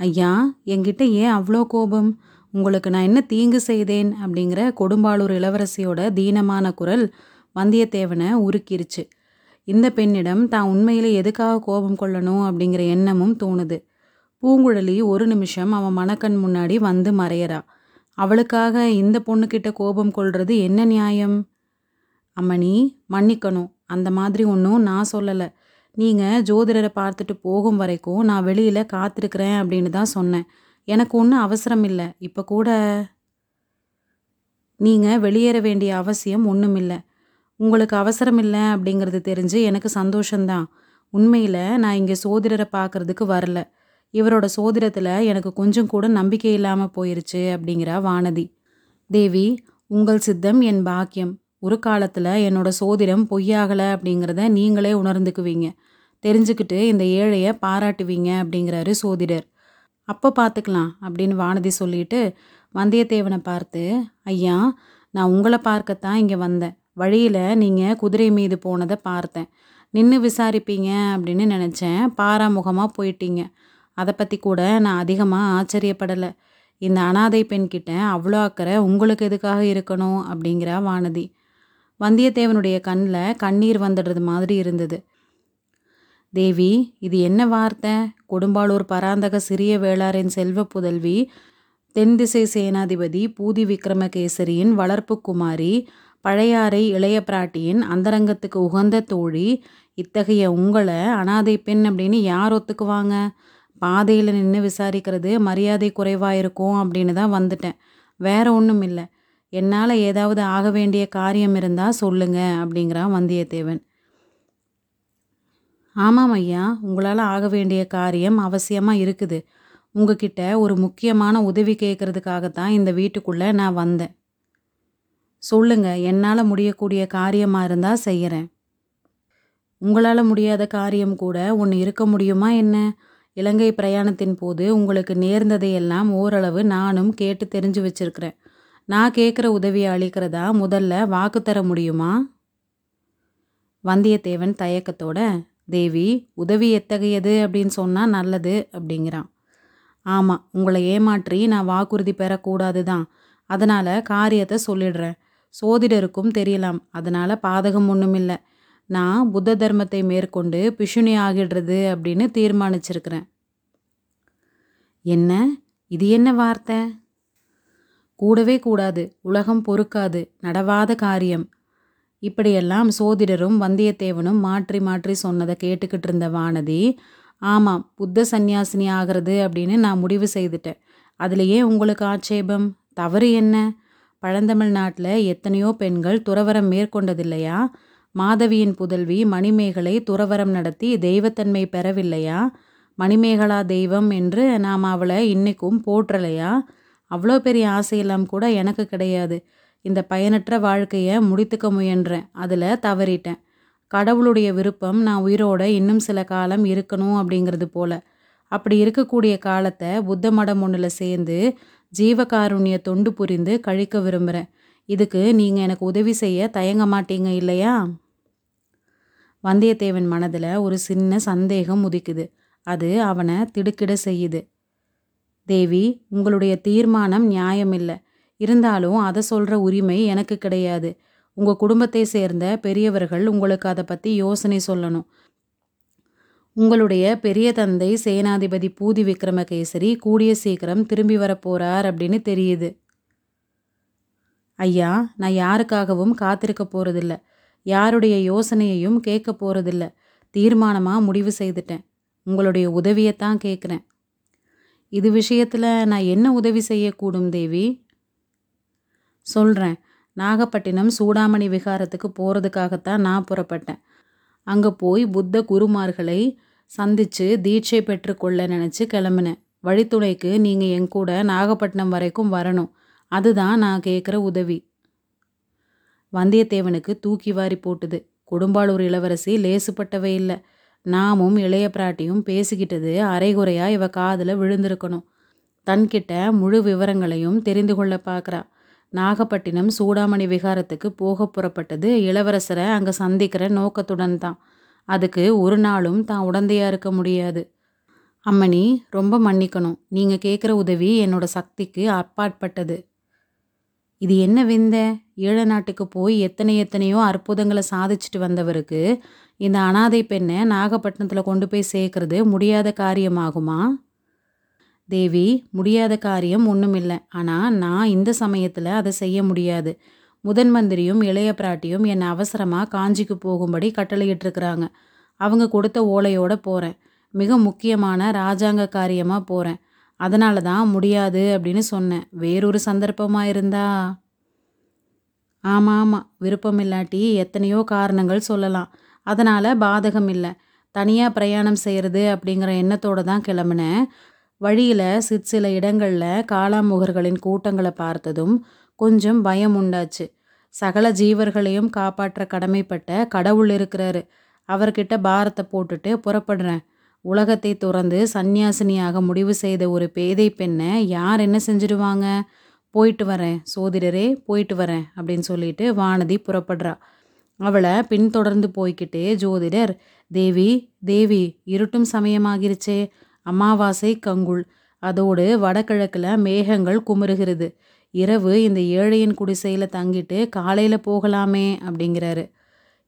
ஐயா என்கிட்ட ஏன் அவ்வளோ கோபம்? உங்களுக்கு நான் என்ன தீங்கு செய்தேன்? அப்படிங்கிற கொடும்பாளூர் இளவரசியோட தீனமான குரல் வந்தியத்தேவனை உருக்கிருச்சு. இந்த பெண்ணிடம் தான் உண்மையில எதுக்காக கோபம் கொள்ளணும் அப்படிங்கிற எண்ணமும் தோணுது. பூங்குழலி ஒரு நிமிஷம் அவன் மனக்கண் முன்னாடி வந்து மறையறா. அவளுக்காக இந்த பொண்ணுக்கிட்ட கோபம் கொள்றது என்ன நியாயம்? அம்மணி மன்னிக்கணும். அந்த மாதிரி ஒன்றும் நான் சொல்லலை. நீங்கள் ஜோதிடரை பார்த்துட்டு போகும் வரைக்கும் நான் வெளியில் காத்திருக்கிறேன் அப்படின்னு தான் சொன்னேன். எனக்கு ஒன்றும் அவசரம் இல்லை. இப்போ கூட நீங்கள் வெளியேற வேண்டிய அவசியம் ஒன்றும் இல்லை. உங்களுக்கு அவசரம் இல்லை அப்படிங்கிறது தெரிஞ்சு எனக்கு சந்தோஷந்தான் உண்மையில் நான் இங்கே சோதிடரை பார்க்கறதுக்கு வரல. இவரோட சோதிடத்தில் எனக்கு கொஞ்சம் கூட நம்பிக்கை இல்லாமல் போயிருச்சு அப்படிங்கிறா வானதி. தேவி உங்கள் சித்தம் என் பாக்கியம். ஒரு காலத்தில் என்னோட சோதிடம் பொய்யாகலை அப்படிங்கிறத நீங்களே உணர்ந்துக்குவீங்க. தெரிஞ்சுக்கிட்டு இந்த ஏழையை பாராட்டுவீங்க அப்படிங்கிறாரு சோதிடர். அப்போ பார்த்துக்கலாம் அப்படின்னு வானதி சொல்லிட்டு வந்தியத்தேவனை பார்த்து ஐயா நான் உங்களை பார்க்கத்தான் இங்கே வந்தேன். வழியில் நீங்கள் குதிரை மீது போனதை பார்த்தேன். நின்று விசாரிப்பீங்க அப்படின்னு நினச்சேன். பாராமுகமாக போயிட்டீங்க. அதை பற்றி கூட நான் அதிகமாக ஆச்சரியப்படலை. இந்த அனாதை பெண்கிட்ட அவ்வளோ அக்கறை உங்களுக்கு எதுக்காக இருக்கணும்? அப்படிங்கிறா வானதி. வந்தியத்தேவனுடைய கண்ணில் கண்ணீர் வந்துடுறது மாதிரி இருந்தது. தேவி இது என்ன வார்த்தை? கொடும்பாளூர் பராந்தக சிறிய வேளாரின் செல்வ புதல்வி தென் திசை சேனாதிபதி பூதி விக்ரமகேசரியின் வளர்ப்பு குமாரி பழையாறை இளைய பிராட்டியின் அந்தரங்கத்துக்கு உகந்த தோழி இத்தகைய உங்களை அனாதை பெண் அப்படின்னு யார் ஒத்துக்குவாங்க? பாதையில் நின்று விசாரிக்கிறது மரியாதை குறைவாக இருக்கும் அப்படின்னு தான் வந்துட்டேன். வேற ஒன்றும் இல்லை என்னால் ஏதாவது ஆக வேண்டிய காரியம் இருந்தால் சொல்லுங்க அப்படிங்கிறான் வந்தியத்தேவன். ஆமாம் ஐயா உங்களால் ஆக வேண்டிய காரியம் அவசியமாக இருக்குது. உங்ககிட்ட ஒரு முக்கியமான உதவி கேட்கறதுக்காகத்தான் இந்த வீட்டுக்குள்ளே நான் வந்தேன். சொல்லுங்க என்னால் முடியக்கூடிய காரியமாக இருந்தால் செய்கிறேன் உங்களால் முடியாத காரியம் கூட ஒன்று இருக்க முடியுமா என்ன? இலங்கை பிரயாணத்தின் போது உங்களுக்கு நேர்ந்ததையெல்லாம் ஓரளவு நானும் கேட்டு தெரிஞ்சு வச்சிருக்கிறேன். நான் கேட்குற உதவியை அளிக்கிறதா? முதல்ல வாக்கு தர முடியுமா? வந்தியத்தேவன் தயக்கத்தோட தேவி உதவி எத்தகையது? அப்படின்னு சொன்னால் நல்லது அப்படிங்கிறான். ஆமாம் உங்களை ஏமாற்றி நான் வாக்குறுதி பெறக்கூடாது தான் அதனால் காரியத்தை சொல்லிடுறேன். சோதிடருக்கும் தெரியலாம். அதனால் பாதகம் ஒன்றும் இல்லை. நான் புத்த தர்மத்தை மேற்கொண்டு பிஷுனி ஆகிடுறது அப்படின்னு தீர்மானிச்சிருக்கிறேன். என்ன? இது என்ன வார்த்தை? கூடவே கூடாது உலகம் பொறுக்காது நடவாத காரியம். இப்படியெல்லாம் சோதிடரும் வந்தியத்தேவனும் மாற்றி மாற்றி சொன்னதை கேட்டுக்கிட்டு இருந்த வானதி ஆமாம் புத்த சந்நியாசினி ஆகிறது அப்படின்னு நான் முடிவு செய்துட்டேன். அதுலேயே உங்களுக்கு ஆட்சேபம்? தவறு என்ன? பழந்தமிழ்நாட்டில் எத்தனையோ பெண்கள் துறவரம் மேற்கொண்டதில்லையா? மாதவியின் புதல்வி மணிமேகலை துறவரம் நடத்தி தெய்வத்தன்மை பெறவில்லையா? மணிமேகலா தெய்வம் என்று நாம் அவளை இன்னைக்கும் போற்றலையா? அவ்வளோ பெரிய ஆசையெல்லாம் கூட எனக்கு கிடையாது. இந்த பயனற்ற வாழ்க்கையை முடித்துக்க முயன்றேன். அதில் தவறிட்டேன். கடவுளுடைய விருப்பம் நான் உயிரோட இன்னும் சில காலம் இருக்கணும் அப்படிங்கிறது போல. அப்படி இருக்கக்கூடிய காலத்தை புத்த மடம் ஒன்றில் சேர்ந்து ஜீவகாருண்ய தொண்டு புரிந்து கழிக்க விரும்புகிறேன் இதுக்கு நீங்கள் எனக்கு உதவி செய்ய தயங்க மாட்டீங்க இல்லையா? வந்தியத்தேவன் மனதில் ஒரு சின்ன சந்தேகம் உதிக்குது. அது அவனை திடுக்கிட செய்யுது. தேவி உங்களுடைய தீர்மானம் நியாயமில்லை. இருந்தாலும் அதை சொல்கிற உரிமை எனக்கு கிடையாது. உங்கள் குடும்பத்தை சேர்ந்த பெரியவர்கள் உங்களுக்கு அதை பற்றி யோசனை சொல்லணும். உங்களுடைய பெரிய தந்தை சேனாதிபதி பூதி விக்ரமகேசரி கூடிய சீக்கிரம் திரும்பி வரப்போகிறார் அப்படின்னு தெரியுது. ஐயா நான் யாருக்காகவும் காத்திருக்க போகிறதில்ல யாருடைய யோசனையையும் கேட்க போகிறதில்ல தீர்மானமாக முடிவு செய்துட்டேன். உங்களுடைய உதவியைத்தான் கேட்குறேன். இது விஷயத்தில் நான் என்ன உதவி செய்யக்கூடும் தேவி? சொல்கிறேன் நாகப்பட்டினம் சூடாமணி விகாரத்துக்கு போகிறதுக்காகத்தான் நான் புறப்பட்டேன். அங்கே போய் புத்த குருமார்களை சந்தித்து தீட்சை பெற்றுக்கொள்ள நினச்சி கிளம்பினேன். வழித்துணைக்கு நீங்கள் என் கூட நாகப்பட்டினம் வரைக்கும் வரணும். அதுதான் நான் கேட்குற உதவி. வந்தியத்தேவனுக்கு தூக்கி வாரி போட்டுது. கொடும்பாளூர் இளவரசி லேசுப்பட்டவே இல்லை. நாமும் இளைய பிராட்டியும் பேசிக்கிட்டது அரைகுறையா இவ காதில் விழுந்திருக்கணும். தன்கிட்ட முழு விவரங்களையும் தெரிந்து கொள்ள பார்க்குறா நாகப்பட்டினம் சூடாமணி விகாரத்துக்கு போக புறப்பட்டது இளவரசரை அங்கே சந்திக்கிற நோக்கத்துடன் தான். அதுக்கு ஒரு நாளும் தான் உடந்தையாக இருக்க முடியாது. அம்மணி ரொம்ப மன்னிக்கணும். நீங்கள் கேட்குற உதவி என்னோட சக்திக்கு அப்பாற்பட்டது. இது என்ன விந்த? ஈழ நாட்டுக்கு போய் எத்தனை எத்தனையோ அற்புதங்களை சாதிச்சுட்டு வந்தவருக்கு இந்த அனாதை பெண்ணை நாகப்பட்டினத்தில் கொண்டு போய் சேர்க்கறது முடியாத காரியமாகுமா? தேவி முடியாத காரியம் ஒன்றும் இல்லை ஆனால் நான் இந்த சமயத்தில் அதை செய்ய முடியாது. முதன் மந்திரியும் இளைய பிராட்டியும் என்னை அவசரமாக காஞ்சிக்கு போகும்படி கட்டளையிட்டிருக்கிறாங்க. அவங்க கொடுத்த ஓலையோடு போகிறேன் மிக முக்கியமான ராஜாங்க காரியமாக போகிறேன் அதனால தான் முடியாது அப்படின்னு சொன்னேன். வேறொரு சந்தர்ப்பமாக இருந்தா? ஆமாம் ஆமாம் விருப்பம் இல்லாட்டி எத்தனையோ காரணங்கள் சொல்லலாம். அதனால் பாதகம் இல்லை. தனியாக பிரயாணம் செய்கிறது அப்படிங்கிற எண்ணத்தோடு தான் கிளம்புனேன். வழியில் சிற் சில இடங்களில் காளாமுகர்களின் கூட்டங்களை பார்த்ததும் கொஞ்சம் பயம் உண்டாச்சு. சகல ஜீவர்களையும் காப்பாற்ற கடமைப்பட்ட கடவுள் இருக்கிறாரு. அவர்கிட்ட பாரத்தை போட்டுட்டு புறப்படுறேன். உலகத்தை துறந்து சந்நியாசினியாக முடிவு செய்த ஒரு பேதை பெண்ணை யார் என்ன செஞ்சிடுவாங்க? போயிட்டு வரேன் சோதிடரே போயிட்டு வரேன் அப்படின்னு சொல்லிட்டு வானதி புறப்படுறா. அவளை பின்தொடர்ந்து போய்கிட்டே ஜோதிடர் தேவி தேவி இருட்டும் சமயமாகிருச்சே அமாவாசை கங்குள். அதோடு வடகிழக்கில் மேகங்கள் குமுறுகிறது. இரவு இந்த ஏழையின் குடிசையில் தங்கிட்டு காலையில் போகலாமே அப்படிங்கிறாரு.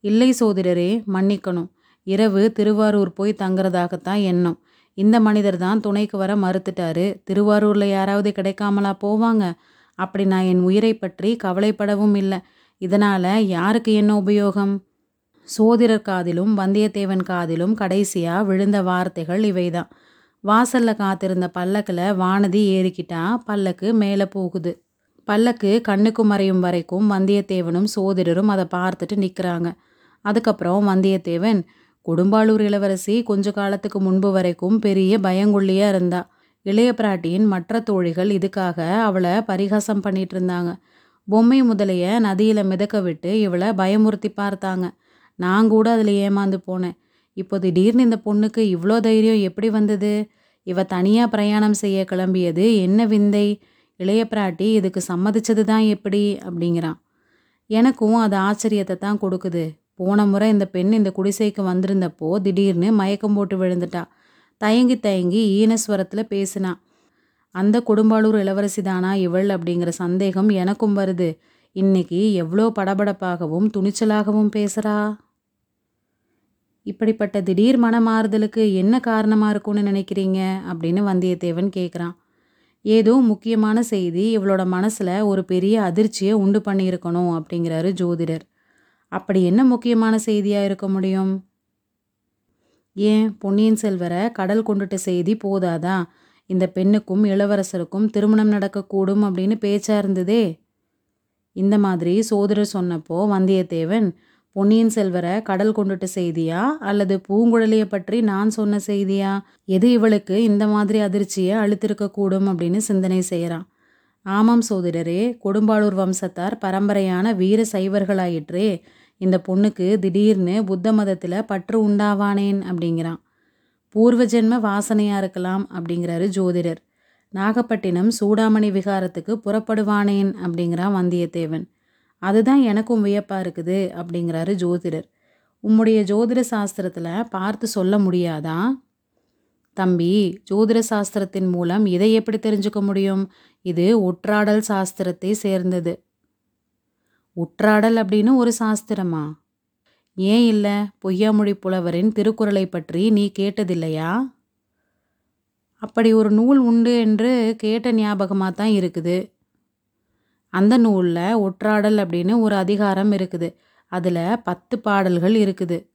இல்லை சோதிடரே மன்னிக்கணும். இரவு திருவாரூர் போய் தங்குறதாகத்தான் எண்ணம். இந்த மனிதர் தான் துணைக்கு வர மறுத்துட்டாரு. திருவாரூரில் யாராவது கிடைக்காமலா போவாங்க? அப்படி நான் என் உயிரை பற்றி கவலைப்படவும் இல்லை. இதனால் யாருக்கு என்ன உபயோகம்? சோதிடர் காதிலும் வந்தியத்தேவன் காதிலும் கடைசியாக விழுந்த வார்த்தைகள் இவைதான். வாசல்ல காத்திருந்த பல்லக்கில் வானதி ஏறிக்கிட்டா பல்லக்கு மேலே போகுது. பல்லக்கு கண்ணுக்கு மறையும் வரைக்கும் வந்தியத்தேவனும் சோதிடரும் அதை பார்த்துட்டு நிற்கிறாங்க அதுக்கப்புறம் வந்தியத்தேவன் கொடும்பாளூர் இளவரசி கொஞ்ச காலத்துக்கு முன்பு வரைக்கும் பெரிய பயங்குள்ளியாக இருந்தா. இளைய பிராட்டியின் மற்ற தோழிகள் இதுக்காக அவளை பரிகாசம் பண்ணிட்டு இருந்தாங்க பொம்மை முதலைய நதியில் மிதக்க விட்டு இவளை பயமுறுத்தி பார்த்தாங்க. நான் கூட அதில் ஏமாந்து போனேன். இப்போ திடீர்னு இந்த பொண்ணுக்கு இவ்வளோ தைரியம் எப்படி வந்தது? இவ தனியாக பிரயாணம் செய்ய கிளம்பியது என்ன விந்தை? இளைய பிராட்டி இதுக்கு சம்மதிச்சது தான் எப்படி? அப்படிங்கிறான். எனக்கும் அது ஆச்சரியத்தை தான் கொடுக்குது. போன முறை இந்த பெண் இந்த குடிசைக்கு வந்திருந்தப்போ திடீர்னு மயக்கம் போட்டு விழுந்துட்டா. தயங்கி தயங்கி ஈனஸ்வரத்தில் பேசினா அந்த கொடும்பாளூர் இளவரசி தானா இவள்? அப்படிங்கிற சந்தேகம் எனக்கும் வருது. இன்னைக்கு எவ்வளோ படபடப்பாகவும் துணிச்சலாகவும் பேசுகிறா இப்படிப்பட்ட திடீர் மனமாறுதலுக்கு என்ன காரணமாக இருக்கும்னு நினைக்கிறீங்க? அப்படின்னு வந்தியத்தேவன் கேட்குறான் ஏதோ முக்கியமான செய்தி இவளோட மனசில் ஒரு பெரிய அதிர்ச்சியை உண்டு பண்ணியிருக்கணும் அப்படிங்கிறாரு ஜோதிடர். அப்படி என்ன முக்கியமான செய்தியாக இருக்க முடியும்? ஏன்? பொன்னியின் செல்வரை கடல் கொண்டுட்ட செய்தி போதாதா? இந்த பெண்ணுக்கும் இளவரசருக்கும் திருமணம் நடக்கக்கூடும் அப்படின்னு பேச்சா இருந்ததே? இந்த மாதிரி சோதரர் சொன்னப்போ வந்தியத்தேவன் பொன்னியின் செல்வரை கடல் கொண்டுட்ட செய்தியா? அல்லது பூங்குழலியை பற்றி நான் சொன்ன செய்தியா? எது இவளுக்கு இந்த மாதிரி அதிர்ச்சியை அழுத்திருக்கக்கூடும் அப்படின்னு சிந்தனை செய்கிறான் ஆமாம் சோதரரே கொடும்பாளூர் வம்சத்தார் பரம்பரையான வீர சைவர்களாயிற்றே இந்த பொண்ணுக்கு திடீர்னு புத்த மதத்தில் பற்று உண்டாவானேன் அப்படிங்கிறான். பூர்வ ஜென்ம வாசனையாக இருக்கலாம் அப்படிங்கிறாரு ஜோதிடர். நாகப்பட்டினம் சூடாமணி விகாரத்துக்கு புறப்படுவானேன் அப்படிங்கிறான் வந்தியத்தேவன். அதுதான் எனக்கும் வியப்பாக இருக்குது அப்படிங்கிறாரு ஜோதிடர். உம்முடைய ஜோதிட சாஸ்திரத்தில் பார்த்து சொல்ல முடியாதா? தம்பி ஜோதிட சாஸ்திரத்தின் மூலம் இதை எப்படி தெரிஞ்சுக்க முடியும்? இது ஒற்றாடல் சாஸ்திரத்தை சேர்ந்தது. உற்றாடல் அப்படின்னு ஒரு சாஸ்திரமா? ஏன் இல்லை? பொய்யாமொழி புலவரின் திருக்குறளை பற்றி நீ கேட்டதில்லையா? அப்படி ஒரு நூல் உண்டு என்று கேட்ட ஞாபகமாக தான் இருக்குது. அந்த நூலில் ஒற்றாடல் அப்படின்னு ஒரு அதிகாரம் இருக்குது. அதில் பத்து பாடல்கள் இருக்குது.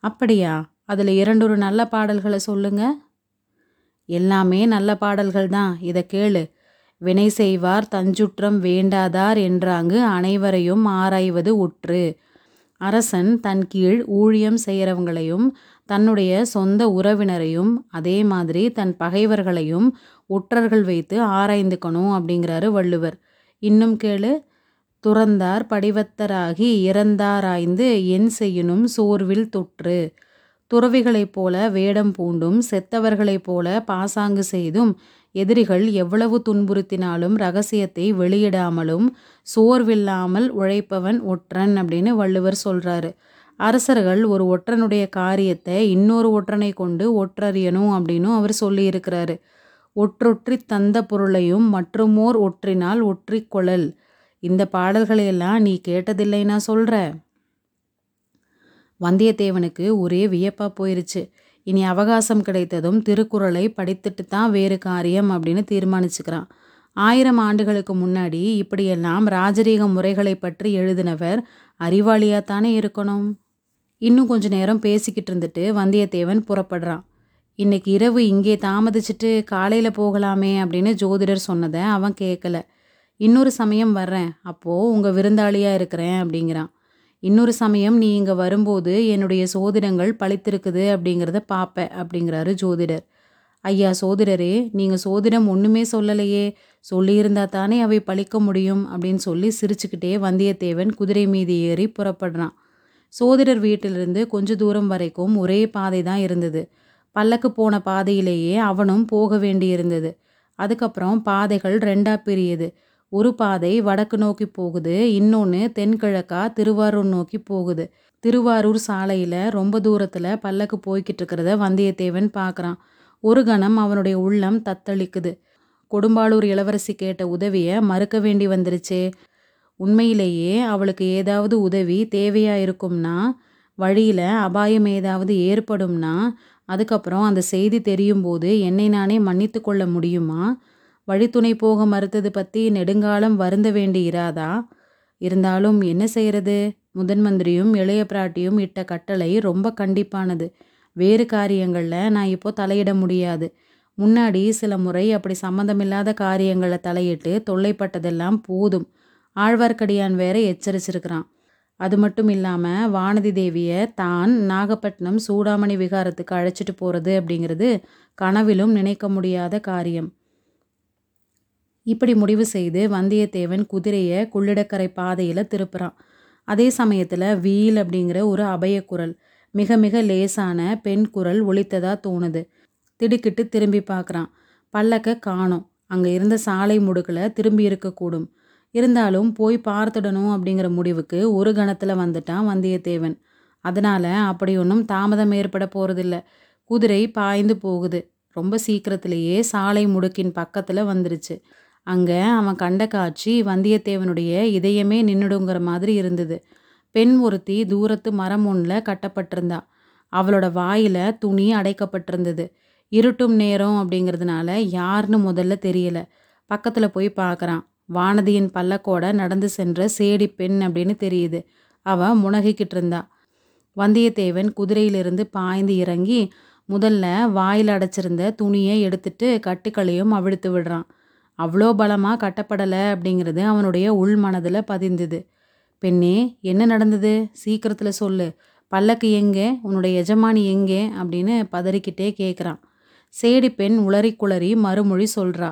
அப்படியா? அதில் இரண்டொரு நல்ல பாடல்களை சொல்லுங்க. எல்லாமே நல்ல பாடல்கள் தான். இதை கேளு. வினை செய்வார் தஞ்சுற்றம் வேண்டாதார் என்றாங்கு அனைவரையும் ஆராய்வது உற்று. அரசன் தன் கீழ் ஊழியம் செய்கிறவங்களையும் தன்னுடைய சொந்த உறவினரையும் அதே மாதிரி தன் பகைவர்களையும் ஒற்றர்கள் வைத்து ஆராய்ந்துக்கணும் அப்படிங்கிறாரு வள்ளுவர். இன்னும் கேளு துறந்தார் படிவத்தராகி இறந்தாராய்ந்து என் செய்யணும் சோர்வில் தொற்று. துறவிகளைப் போல வேடம் பூண்டும் செத்தவர்களைப் போல பாசாங்கு செய்தும் எதிரிகள் எவ்வளவு துன்புறுத்தினாலும் ரகசியத்தை வெளியிடாமலும் சோர்வில்லாமல் உழைப்பவன் ஒற்றன் அப்படின்னு வள்ளுவர் சொல்கிறாரு அரசர்கள் ஒரு ஒற்றனுடைய காரியத்தை இன்னொரு ஒற்றனை கொண்டு ஒற்றறியணும் அப்படின்னும் அவர் சொல்லியிருக்கிறாரு. ஒற்றொற்றி தந்த பொருளையும் மற்றுமோர் ஒற்றினால் ஒற்றிக் கொழல். இந்த பாடல்களையெல்லாம் நீ கேட்டதில்லை நான் சொல்கிற வந்தியத்தேவனுக்கு ஒரே வியப்பாக போயிருச்சு. இனி அவகாசம் கிடைத்ததும் திருக்குறளை படித்துட்டு தான் வேறு காரியம் அப்படின்னு தீர்மானிச்சுக்கிறான். ஆயிரம் ஆண்டுகளுக்கு முன்னாடி இப்படியெல்லாம் ராஜரீக முறைகளை பற்றி எழுதினவர் அறிவாளியாக தானே இருக்கணும்? இன்னும் கொஞ்ச நேரம் பேசிக்கிட்டு இருந்துட்டு வந்தியத்தேவன் புறப்படுறான். இன்னைக்கு இரவு இங்கே தாமதிச்சுட்டு காலையில் போகலாமே அப்படின்னு ஜோதிடர் சொன்னதை அவன் கேட்கல இன்னொரு சமயம் வர்றேன். அப்போது உங்கள் விருந்தாளியாக இருக்கிறேன் அப்படிங்கிறான். இன்னொரு சமயம் நீ இங்கே வரும்போது என்னுடைய சோதிடங்கள் பழித்திருக்குது அப்படிங்கிறத பார்ப்ப அப்படிங்கிறாரு ஜோதிடர். ஐயா சோதிடரே நீங்கள் சோதிடம் ஒன்றுமே சொல்லலையே. சொல்லியிருந்தா தானே அவை பழிக்க முடியும் அப்படின்னு சொல்லி சிரிச்சுக்கிட்டே வந்தியத்தேவன் குதிரை மீது ஏறி புறப்படுறான். சோதிடர் வீட்டிலிருந்து கொஞ்ச தூரம் வரைக்கும் ஒரே பாதை தான் இருந்தது. பல்லக்கு போன பாதையிலேயே அவனும் போக வேண்டியிருந்தது. அதுக்கப்புறம் பாதைகள் ரெண்டாக பிரியுது. ஒரு பாதை வடக்கு நோக்கி போகுது இன்னொன்று தென்கிழக்கா திருவாரூர் நோக்கி போகுது. திருவாரூர் சாலையில் ரொம்ப தூரத்தில் பல்லக்கு போய்கிட்டு இருக்கிறத வந்தியத்தேவன் பார்க்குறான் ஒரு கணம் அவனுடைய உள்ளம் தத்தளிக்குது. கொடும்பாளூர் இளவரசி கேட்ட உதவியை மறுக்க வேண்டி வந்துருச்சே. உண்மையிலேயே அவளுக்கு ஏதாவது உதவி தேவையாக இருக்கும்னா வழியில் அபாயம் ஏதாவது ஏற்படும்னா அதுக்கப்புறம் அந்த செய்தி தெரியும் போது என்னை நானே மன்னித்து கொள்ள முடியுமா? வழித்துணை போக மறுத்தது பற்றி நெடுங்காலம் வருந்த வேண்டி இராதா? இருந்தாலும் என்ன செய்கிறது முதன் மந்திரியும் இளைய பிராட்டியும் இட்ட கட்டளை ரொம்ப கண்டிப்பானது. வேறு காரியங்களில் நான் இப்போ தலையிட முடியாது. முன்னாடி சில முறை அப்படி சம்மந்தமில்லாத காரியங்களை தலையிட்டு தொல்லைப்பட்டதெல்லாம் போதும். ஆழ்வார்க்கடியான் வேற எச்சரிச்சிருக்கிறான். அது மட்டும் இல்லாமல் வானதி தேவியை தான் நாகப்பட்டினம் சூடாமணி விகாரத்துக்கு அழைச்சிட்டு போகிறது அப்படிங்கிறது கனவிலும் நினைக்க முடியாத காரியம். இப்படி முடிவு செய்து வந்தியத்தேவன் குதிரையை குள்ளிடக்கரை பாதையில் திருப்புறான். அதே சமயத்தில் வீல் அப்படிங்கிற ஒரு அபயக்குரல் மிக மிக லேசான பெண் குரல் ஒழித்ததாக தோணுது. திடுக்கிட்டு திரும்பி பார்க்குறான் பல்லக்க காணோம். அங்கே இருந்த சாலை முடுக்கில் திரும்பி இருக்கக்கூடும் இருந்தாலும் போய் பார்த்துடணும் அப்படிங்கிற முடிவுக்கு ஒரு கணத்தில் வந்துட்டான் வந்தியத்தேவன். அதனால் அப்படி ஒன்றும் தாமதம் ஏற்பட போகிறதில்ல குதிரை பாய்ந்து போகுது. ரொம்ப சீக்கிரத்திலேயே சாலை முடுக்கின் பக்கத்தில் வந்துருச்சு. அங்கே அவன் கண்ட காட்சி வந்தியத்தேவனுடைய இதயமே நின்றுடுங்கிற மாதிரி இருந்தது. பெண் ஒருத்தி தூரத்து மரம் ஒன்றில் கட்டப்பட்டிருந்தா. அவளோட வாயில் துணி அடைக்கப்பட்டிருந்தது. இருட்டும் நேரம் அப்படிங்கிறதுனால யாருன்னு முதல்ல தெரியல. பக்கத்தில் போய் பார்க்குறான் வானதியின் பல்லக்கோட நடந்து சென்ற சேடி பெண் அப்படின்னு தெரியுது. அவ முனகிக்கிட்டு இருந்தா. வந்தியத்தேவன் குதிரையிலிருந்து பாய்ந்து இறங்கி முதல்ல வாயில் அடைச்சிருந்த துணியை எடுத்துட்டு கட்டுக்களையும் அவிழ்த்து விடுறான். அவ்வளோ பலமாக கட்டப்படலை அப்படிங்கிறது அவனுடைய உள் மனதில் பதிந்தது. பெண்ணே என்ன நடந்தது? சீக்கிரத்தில் சொல்லு. பல்லக்கு எங்கே? உன்னுடைய எஜமானி எங்கே? அப்படின்னு பதறிக்கிட்டே கேட்குறான் சேடி பெண் உளறி குளறி மறுமொழி சொல்கிறா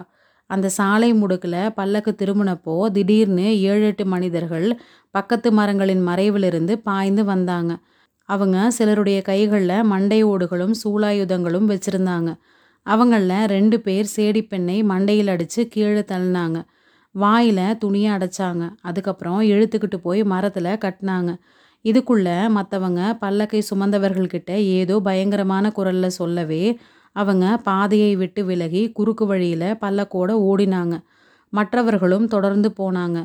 அந்த சாலை முடுக்கில் பல்லக்கு திரும்பினப்போ திடீர்னு ஏழு எட்டு மனிதர்கள் பக்கத்து மரங்களின் மறைவிலிருந்து பாய்ந்து வந்தாங்க. அவங்க சிலருடைய கைகளில் மண்டை ஓடுகளும் சூலாயுதங்களும் வச்சுருந்தாங்க. அவங்களில் ரெண்டு பேர் சேடி பெண்ணை மண்டையில் அடித்து கீழே தள்ளினாங்க. வாயில் துணியை அடைச்சாங்க. அதுக்கப்புறம் இழுத்துக்கிட்டு போய் மரத்தில் கட்டினாங்க. இதுக்குள்ளே மற்றவங்க பல்லக்கை சுமந்தவர்கள்கிட்ட ஏதோ பயங்கரமான குரலில் சொல்லவே அவங்க பாதையை விட்டு விலகி குறுக்கு வழியில் பல்லக்கோட ஓடினாங்க. மற்றவர்களும் தொடர்ந்து போனாங்க.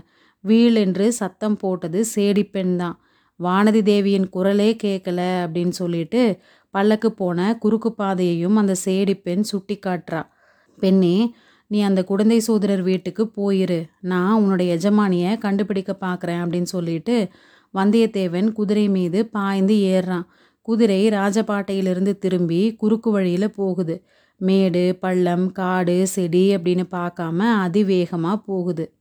வீல் என்று சத்தம் போட்டது சேடி பெண் தான். வானதி தேவியின் குரலே கேட்கல அப்படின்னு சொல்லிட்டு பல்லக்கு போன குறுக்கு பாதையையும் அந்த சேடி பெண் சுட்டி காட்டுறா. பெண்ணே நீ அந்த குழந்தை சோதரர் வீட்டுக்கு போயிரு. நான் உன்னோட எஜமானியை கண்டுபிடிக்க பார்க்குறேன் அப்படின்னு சொல்லிட்டு வந்தியத்தேவன் குதிரை மீது பாய்ந்து ஏறுறான். குதிரை ராஜபாட்டையிலிருந்து திரும்பி குறுக்கு வழியில் போகுது. மேடு பள்ளம் காடு செடி அப்படின்னு பார்க்காம அதிவேகமாக போகுது.